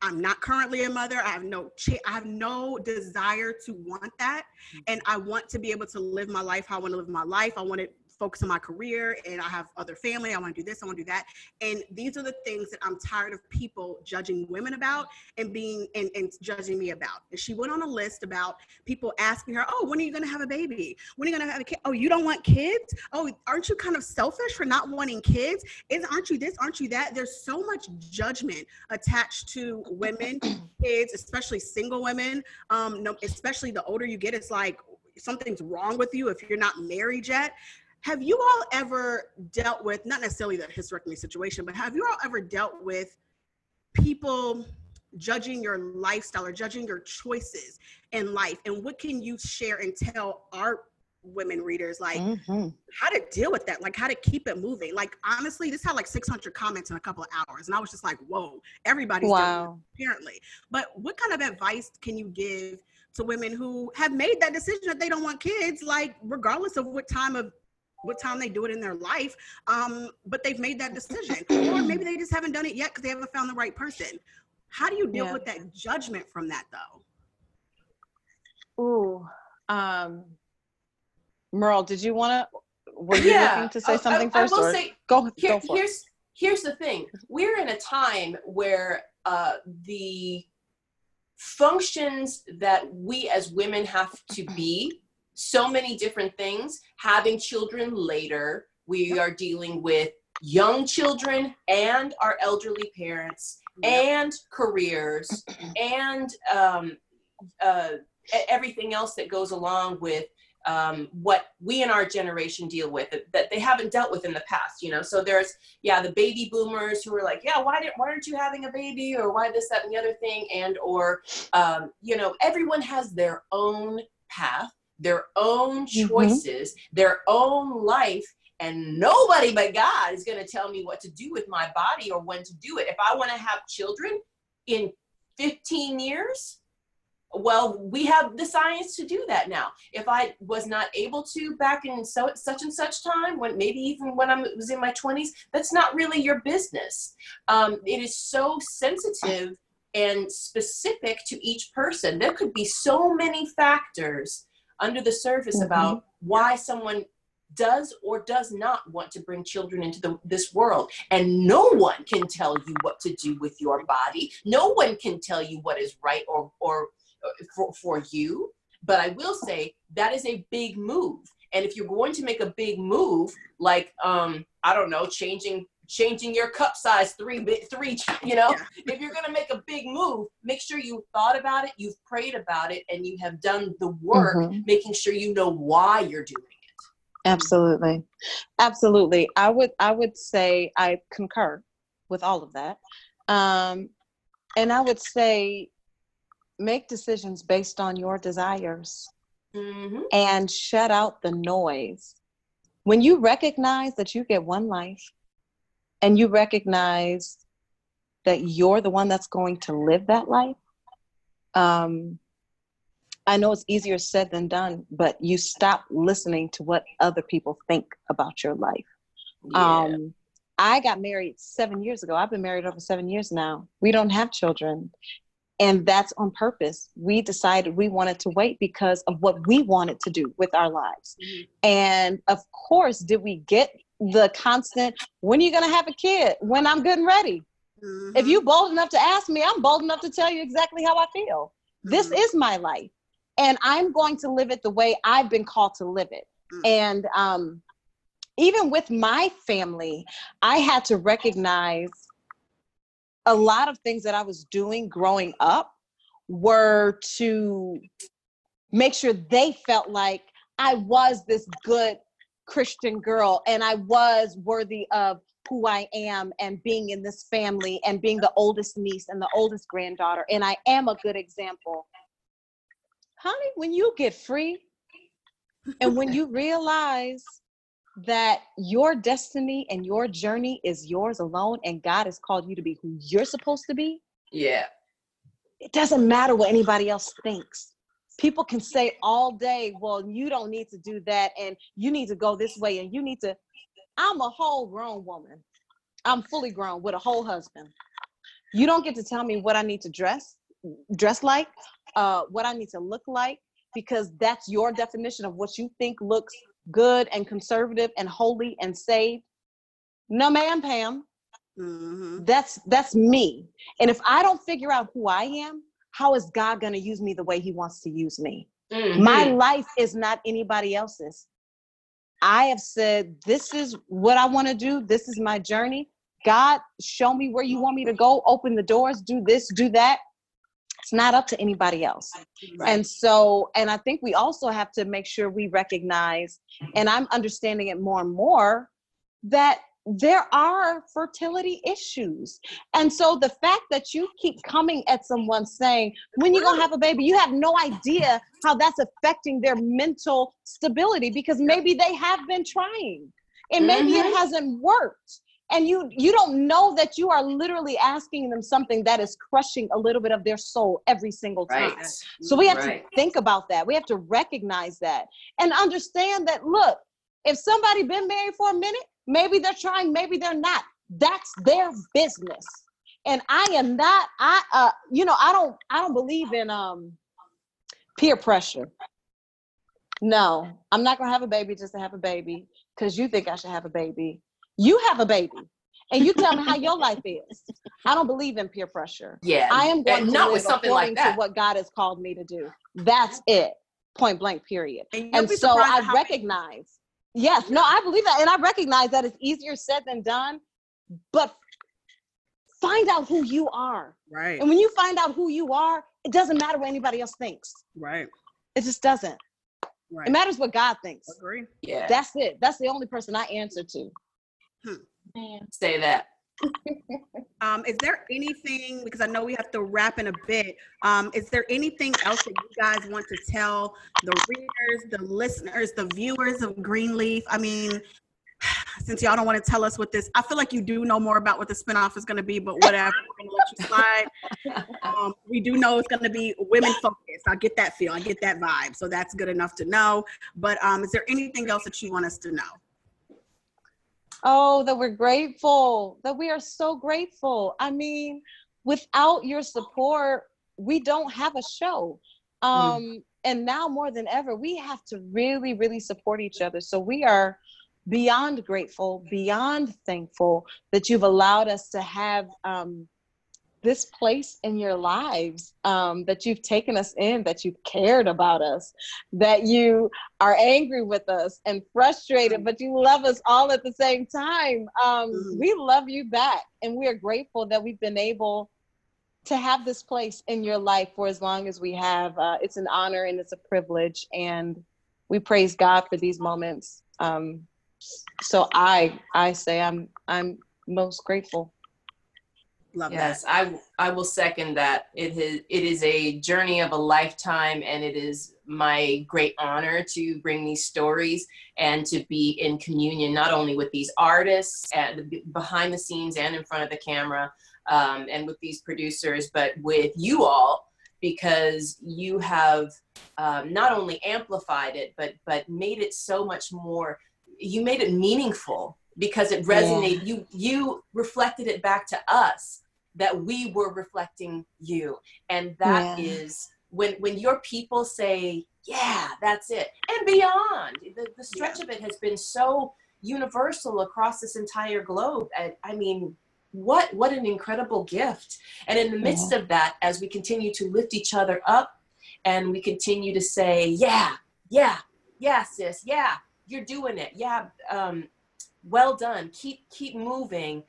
I'm not currently a mother. I have no ch- I have no desire to want that, mm-hmm. and I want to be able to live my life how I want to live my life. I want to focus on my career, and I have other family. I want to do this. I want to do that. And these are the things that I'm tired of people judging women about and being and, and judging me about. And she went on a list about people asking her, "Oh, when are you going to have a baby? When are you going to have a kid? Oh, you don't want kids? Oh, aren't you kind of selfish for not wanting kids? Is aren't you this? Aren't you that?" There's so much judgment attached to women, kids, especially single women. Um, no, especially the older you get, it's like something's wrong with you if you're not married yet. Have you all ever dealt with not necessarily the hysterectomy situation, but have you all ever dealt with people judging your lifestyle or judging your choices in life? And what can you share and tell our women readers like Mhm. how to deal with that, like how to keep it moving? Like honestly, this had like 600 comments in a couple of hours, and I was just like, whoa, everybody's dealing with it, Wow. apparently. But what kind of advice can you give to women who have made that decision that they don't want kids, like regardless of what time of what time they do it in their life, um, but they've made that decision, or maybe they just haven't done it yet because they haven't found the right person. How do you deal Yeah. with that judgment from that though? Ooh. Um, Merle, did you want to? Were you looking to say something I, first? I will or say go, here, go for it. here's here's the thing we're in a time where uh, the functions that we as women have to be so many different things. Having children later we are dealing with young children and our elderly parents and careers and um, uh, everything else that goes along with um, what we in our generation deal with that, that they haven't dealt with in the past. You know, so there's yeah the baby boomers who are like, yeah, why didn't why aren't you having a baby? or why this that and the other thing, and or um, you know everyone has their own path, their own Mhm. choices, their own life. And nobody but God is going to tell me what to do with my body or when to do it. If I want to have children in 15 years, well, we have the science to do that now. If I was not able to back in so such and such time, when maybe even when I was in my 20s, that's not really your business. Um, it is so sensitive and specific to each person. There could be so many factors under the surface Mhm. about why someone does or does not want to bring children into the, this world. And no one can tell you what to do with your body. No one can tell you what is right or, or uh, for, for you. But I will say that is a big move. And if you're going to make a big move, like um, I don't know, changing changing your cup size three three, you know, Yeah. if you're gonna make a big move, make sure you thought about it, you've prayed about it, and you have done the work, Mhm. making sure you know why you're doing it. Absolutely. Absolutely. I would I would say I concur with all of that. Um and I would say make decisions based on your desires Mm-hmm. and shut out the noise. When you recognize that you get one life and you recognize that you're the one that's going to live that life, um, I know it's easier said than done, but you stop listening to what other people think about your life. Um, I got married seven years ago. I've been married over seven years now. We don't have children. And that's on purpose. We decided we wanted to wait because of what we wanted to do with our lives. Mhm. And of course, did we get the constant, when are you going to have a kid? When I'm good and ready. Mhm. If you bold enough to ask me, I'm bold enough to tell you exactly how I feel. This Mhm. is my life. And I'm going to live it the way I've been called to live it. Mm. And um, even with my family, I had to recognize a lot of things that I was doing growing up were to make sure they felt like I was this good Christian girl and I was worthy of who I am and being in this family and being the oldest niece and the oldest granddaughter. And I am a good example. Honey, when you get free and when you realize that your destiny and your journey is yours alone and God has called you to be who you're supposed to be, Yeah. it doesn't matter what anybody else thinks. People can say all day, well, you don't need to do that and you need to go this way and you need to. I'm a whole grown woman. I'm fully grown with a whole husband. You don't get to tell me what I need to dress, dress like, uh, what I need to look like, because that's your definition of what you think looks good and conservative and holy and saved. No, ma'am, Pam Mhm. that's that's me and if i don't figure out who i am how is god going to use me the way he wants to use me? Mhm. my life is not anybody else's. I have said this is what i want to do. This is my journey. God show me where you want me to go. Open the doors. Do this do that. It's not up to anybody else. Right. and so and i think we also have to make sure we recognize and i'm understanding it more and more that there are fertility issues and so the fact that you keep coming at someone saying when you gonna have a baby you have no idea how that's affecting their mental stability because maybe they have been trying and maybe Mhm. it hasn't worked and you you don't know that you are literally asking them something that is crushing a little bit of their soul every single time Right. so we have Right. to think about that. We have to recognize that and understand that look, if somebody been married for a minute, maybe they're trying, maybe they're not. That's their business. And I am not I uh you know, I don't I don't believe in um peer pressure. No, I'm not going to have a baby just to have a baby cuz you think I should have a baby. You have a baby and you tell me how your life is. I don't believe in peer pressure. Yeah. I am going to not with something according like that. to what God has called me to do. That's it. Point blank, period. And, And so I at how many- recognize, yes, no, I believe that. And I recognize that it's easier said than done, but find out who you are. Right. And when you find out who you are, it doesn't matter what anybody else thinks. Right. It just doesn't. Right. It matters what God thinks. Agree. Yeah. That's it. That's the only person I answer to. Man. Say that. Um, is there anything because I know we have to wrap in a bit? Um, is there anything else that you guys want to tell the readers, the listeners, the viewers of Greenleaf? I mean, since y'all don't want to tell us what this, I feel like you do know more about what the spinoff is going to be, but whatever, we're going to let you slide. Um, we do know it's going to be women focused. I get that feel, I get that vibe, so that's good enough to know. But um, is there anything else that you want us to know? Oh, that we're grateful, that we are so grateful. I mean, without your support, we don't have a show. Um, And now more than ever, we have to really, really support each other. So we are beyond grateful, beyond thankful that you've allowed us to have um, this place in your lives, um, that you've taken us in, that you've cared about us, that you are angry with us and frustrated, but you love us all at the same time. Um, Mhm. We love you back, and we are grateful that we've been able to have this place in your life for as long as we have. Uh, it's an honor and it's a privilege, and we praise God for these moments. Um, so I, I say I'm, I'm most grateful. Love Yes, I I will second that. It is it is a journey of a lifetime, and it is my great honor to bring these stories and to be in communion not only with these artists and behind the scenes and in front of the camera, um, and with these producers, but with you all because you have um, not only amplified it, but but made it so much more. You made it meaningful because it resonated. You you reflected it back to us that we were reflecting you, and that is Yeah. when when your people say, "Yeah, that's it," and beyond. The, the stretch of it has been so universal across this entire globe. And I mean, what what an incredible gift! And in the midst of that, as we continue to lift each other up, and we continue to say, "Yeah, yeah, yeah, sis, yeah, you're doing it. Yeah, um, well done. Keep keep moving.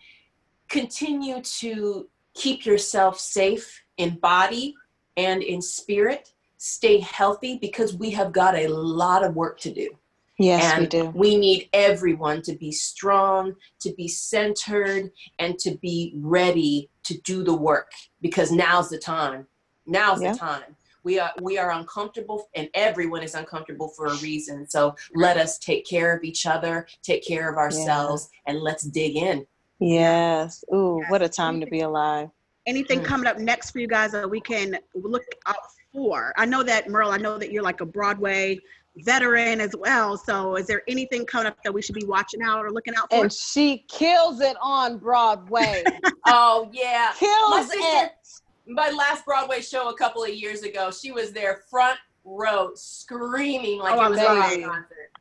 Continue to keep yourself safe in body and in spirit. Stay healthy because we have got a lot of work to do. Yes, and we do. we need everyone to be strong, to be centered, and to be ready to do the work because now's the time. Now's Yeah. the time. We are we are uncomfortable and everyone is uncomfortable for a reason. So let us take care of each other, take care of ourselves, and let's dig in. Yes. Ooh, Yes. what a time to be alive. anything Mm. coming up next for you guys that we can look out for? I know that Merle, I know that you're like a Broadway veteran as well. So is there anything coming up that we should be watching out or looking out for? And she kills it on Broadway. Oh yeah. My kills sister, it. My last Broadway show a couple of years ago, she was there front row screaming like Oh, it was a rock concert.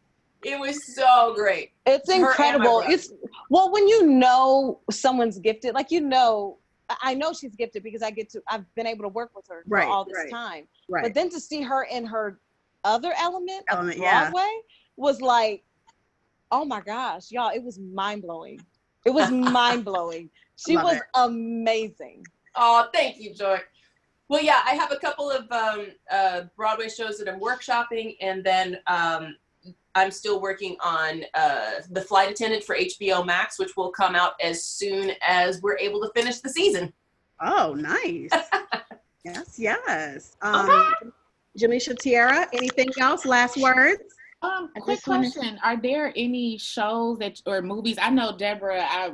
It was so great. It's Her incredible. It's well when you know someone's gifted, like you know, I- I know she's gifted because I get to I've been able to work with her for Right, all this right. time. right. But then to see her in her other element, of Element, yeah. Broadway was like, oh my gosh, y'all, it was mind blowing. It was mind blowing. She Love was it. amazing. Oh, thank you, Joy. Well, yeah, I have a couple of um, uh, Broadway shows that I'm workshopping, and then um, I'm still working on uh, the flight attendant for HBO Max, which will come out as soon as we're able to finish the season. oh, nice. yes, yes. Um, Jamishia Tierra, anything else? Last words? Um, quick question: Are there any shows that or movies? I know Deborah. I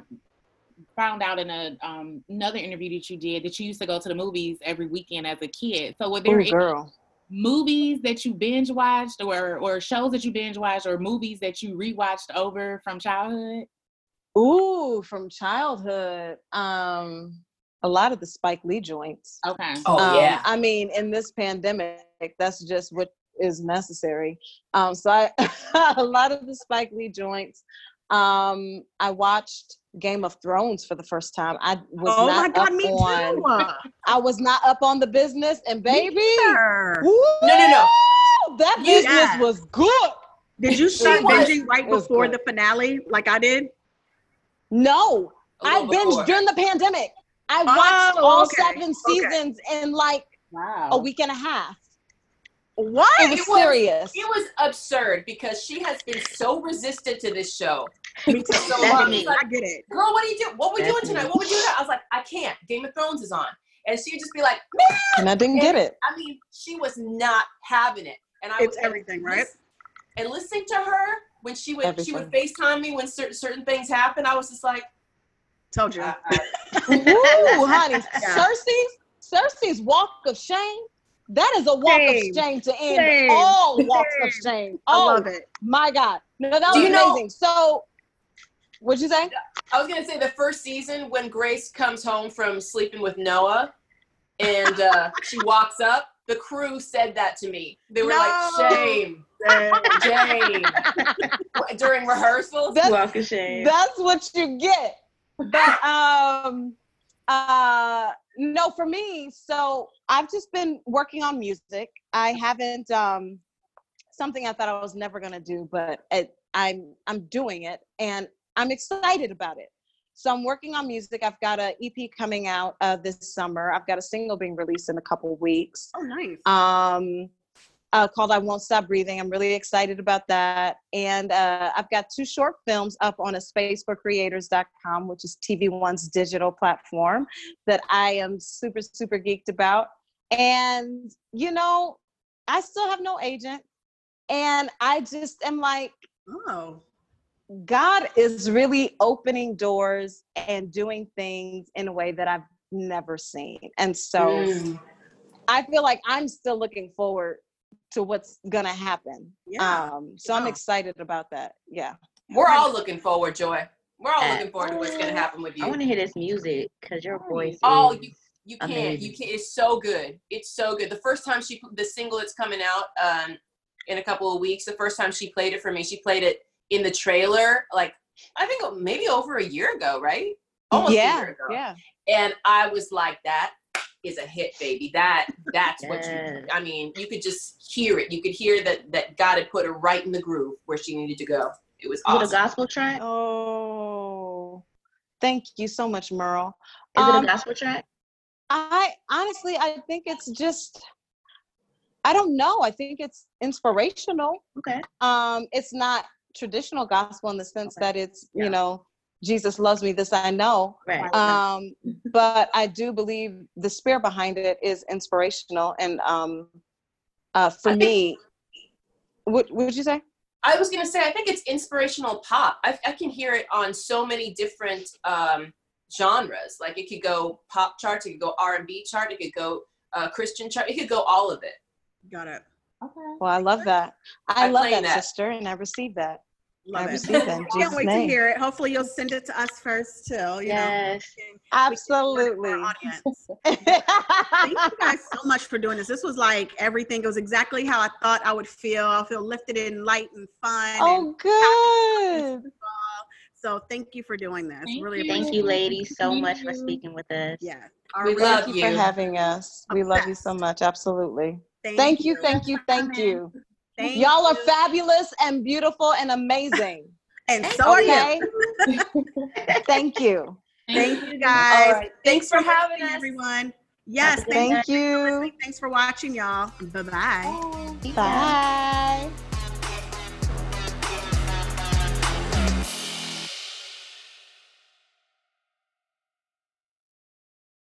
found out in a um, another interview that you did that you used to go to the movies every weekend as a kid. So were there Ooh, girl. movies that you binge watched, or or shows that you binge watched, or movies that you rewatched over from childhood? Ooh, from childhood. Um, a lot of the Spike Lee joints. Okay. Oh Um, yeah, I mean, in this pandemic, that's just what is necessary. Um, so I, a lot of the Spike Lee joints. Um, I watched Game of Thrones for the first time. I was oh my not God, up me on. too. I was not up on the business, and baby, woo, No, no, no. that business Yeah. was good. Did you start binging right before good. the finale like I did? No, I little binged before. during the pandemic. I watched Oh, all okay, seven okay. seasons in like Wow. a week and a half. What? It was It was- serious. It was absurd because she has been so resistant to this show. Me too. So long. like, I get it. girl, what are you doing? What we doing tonight? What we doing? I was like, I can't. Game of Thrones is on. And she'd just be like, and I didn't get it. I mean, she was not having it. And I It's was everything, right? And listening to her when she would she would FaceTime me when certain certain things happen, I was just like, Told you. I, I, Woo, honey. Yeah. Cersei's Cersei's walk of shame. That is a walk Shame. of shame to end Shame. all walks of Shame. shame. I Oh love it. my God. No, that was Do you know- amazing. So what'd you say? I was gonna say the first season when Grace comes home from sleeping with Noah, and uh, she walks up. The crew said that to me. They were No. like, "Shame, shame." During rehearsals, That's Walk of shame. that's what you get. But um uh no for me, so I've just been working on music. I haven't um something I thought I was never gonna do, but it, I'm I'm doing it and I'm excited about it. So I'm working on music. I've got a EP coming out uh, this summer. I've got a single being released in a couple weeks Oh, nice. um, uh, called I Won't Stop Breathing. I'm really excited about that. And uh, I've got two short films up on a spaceforcreators.com, which is TV One's digital platform that I am super, super geeked about. And, you know, I still have no agent. And I just am like, Oh, God is really opening doors and doing things in a way that I've never seen. And so Mm. I feel like I'm still looking forward to what's gonna happen. yeah. Um, so I'm excited about that. Yeah. we're all looking forward, Joy. We're all Uh, looking forward to what's gonna happen with you. I want to hear this music because your voice. Oh, is, you you can't. You can't. It's so good. It's so good. The first time she put the single that's coming out um in a couple of weeks. The first time she played it for me, she played it in the trailer. Like I think maybe over a year ago, right? Almost a year ago. Yeah. and I was like, "That is a hit, baby. That that's what you." I mean, you could just hear it. You could hear that that God had put her right in the groove where she needed to go. It was Is it a gospel track? Oh, thank you so much, Merle. Is Um, it a gospel track? I honestly, I think it's just, I don't know. I think it's inspirational. Okay. Um, it's not traditional gospel in the sense Okay. that it's, Yeah. you know, Jesus loves me, this I know. Right. um, but I do believe the spirit behind it is inspirational. And um, uh, for I think- me, what, what would you say? I was gonna say, I think it's inspirational pop. I, I can hear it on so many different um, genres. Like it could go pop charts, it could go R and B chart, it could go uh, Christian chart, it could go all of it. Got it. Okay. Well, I love that. I I'm love that, that. sister, and I receive that. I Love it. receive that in Can't wait name. to hear it. Hopefully, you'll send it to us first too. You Yes. know, Absolutely. Thank you guys so much for doing this. This was like everything. It was exactly how I thought I would feel. I feel lifted and light and fun. and oh, good. so thank you for doing this. Thank really you. Thank you, ladies, so Thank much for speaking with us. Yeah. We All love Thank you for having us. We love you so much. Absolutely. Thank, Thank you, thank you, thank you. Thank Y'all are fabulous and beautiful and amazing. And so are you. Thank you. Thank you guys. right. Thanks for having us. everyone. Yes, Have a good thank Thank you. you. Thanks for watching, y'all. Bye bye. Bye.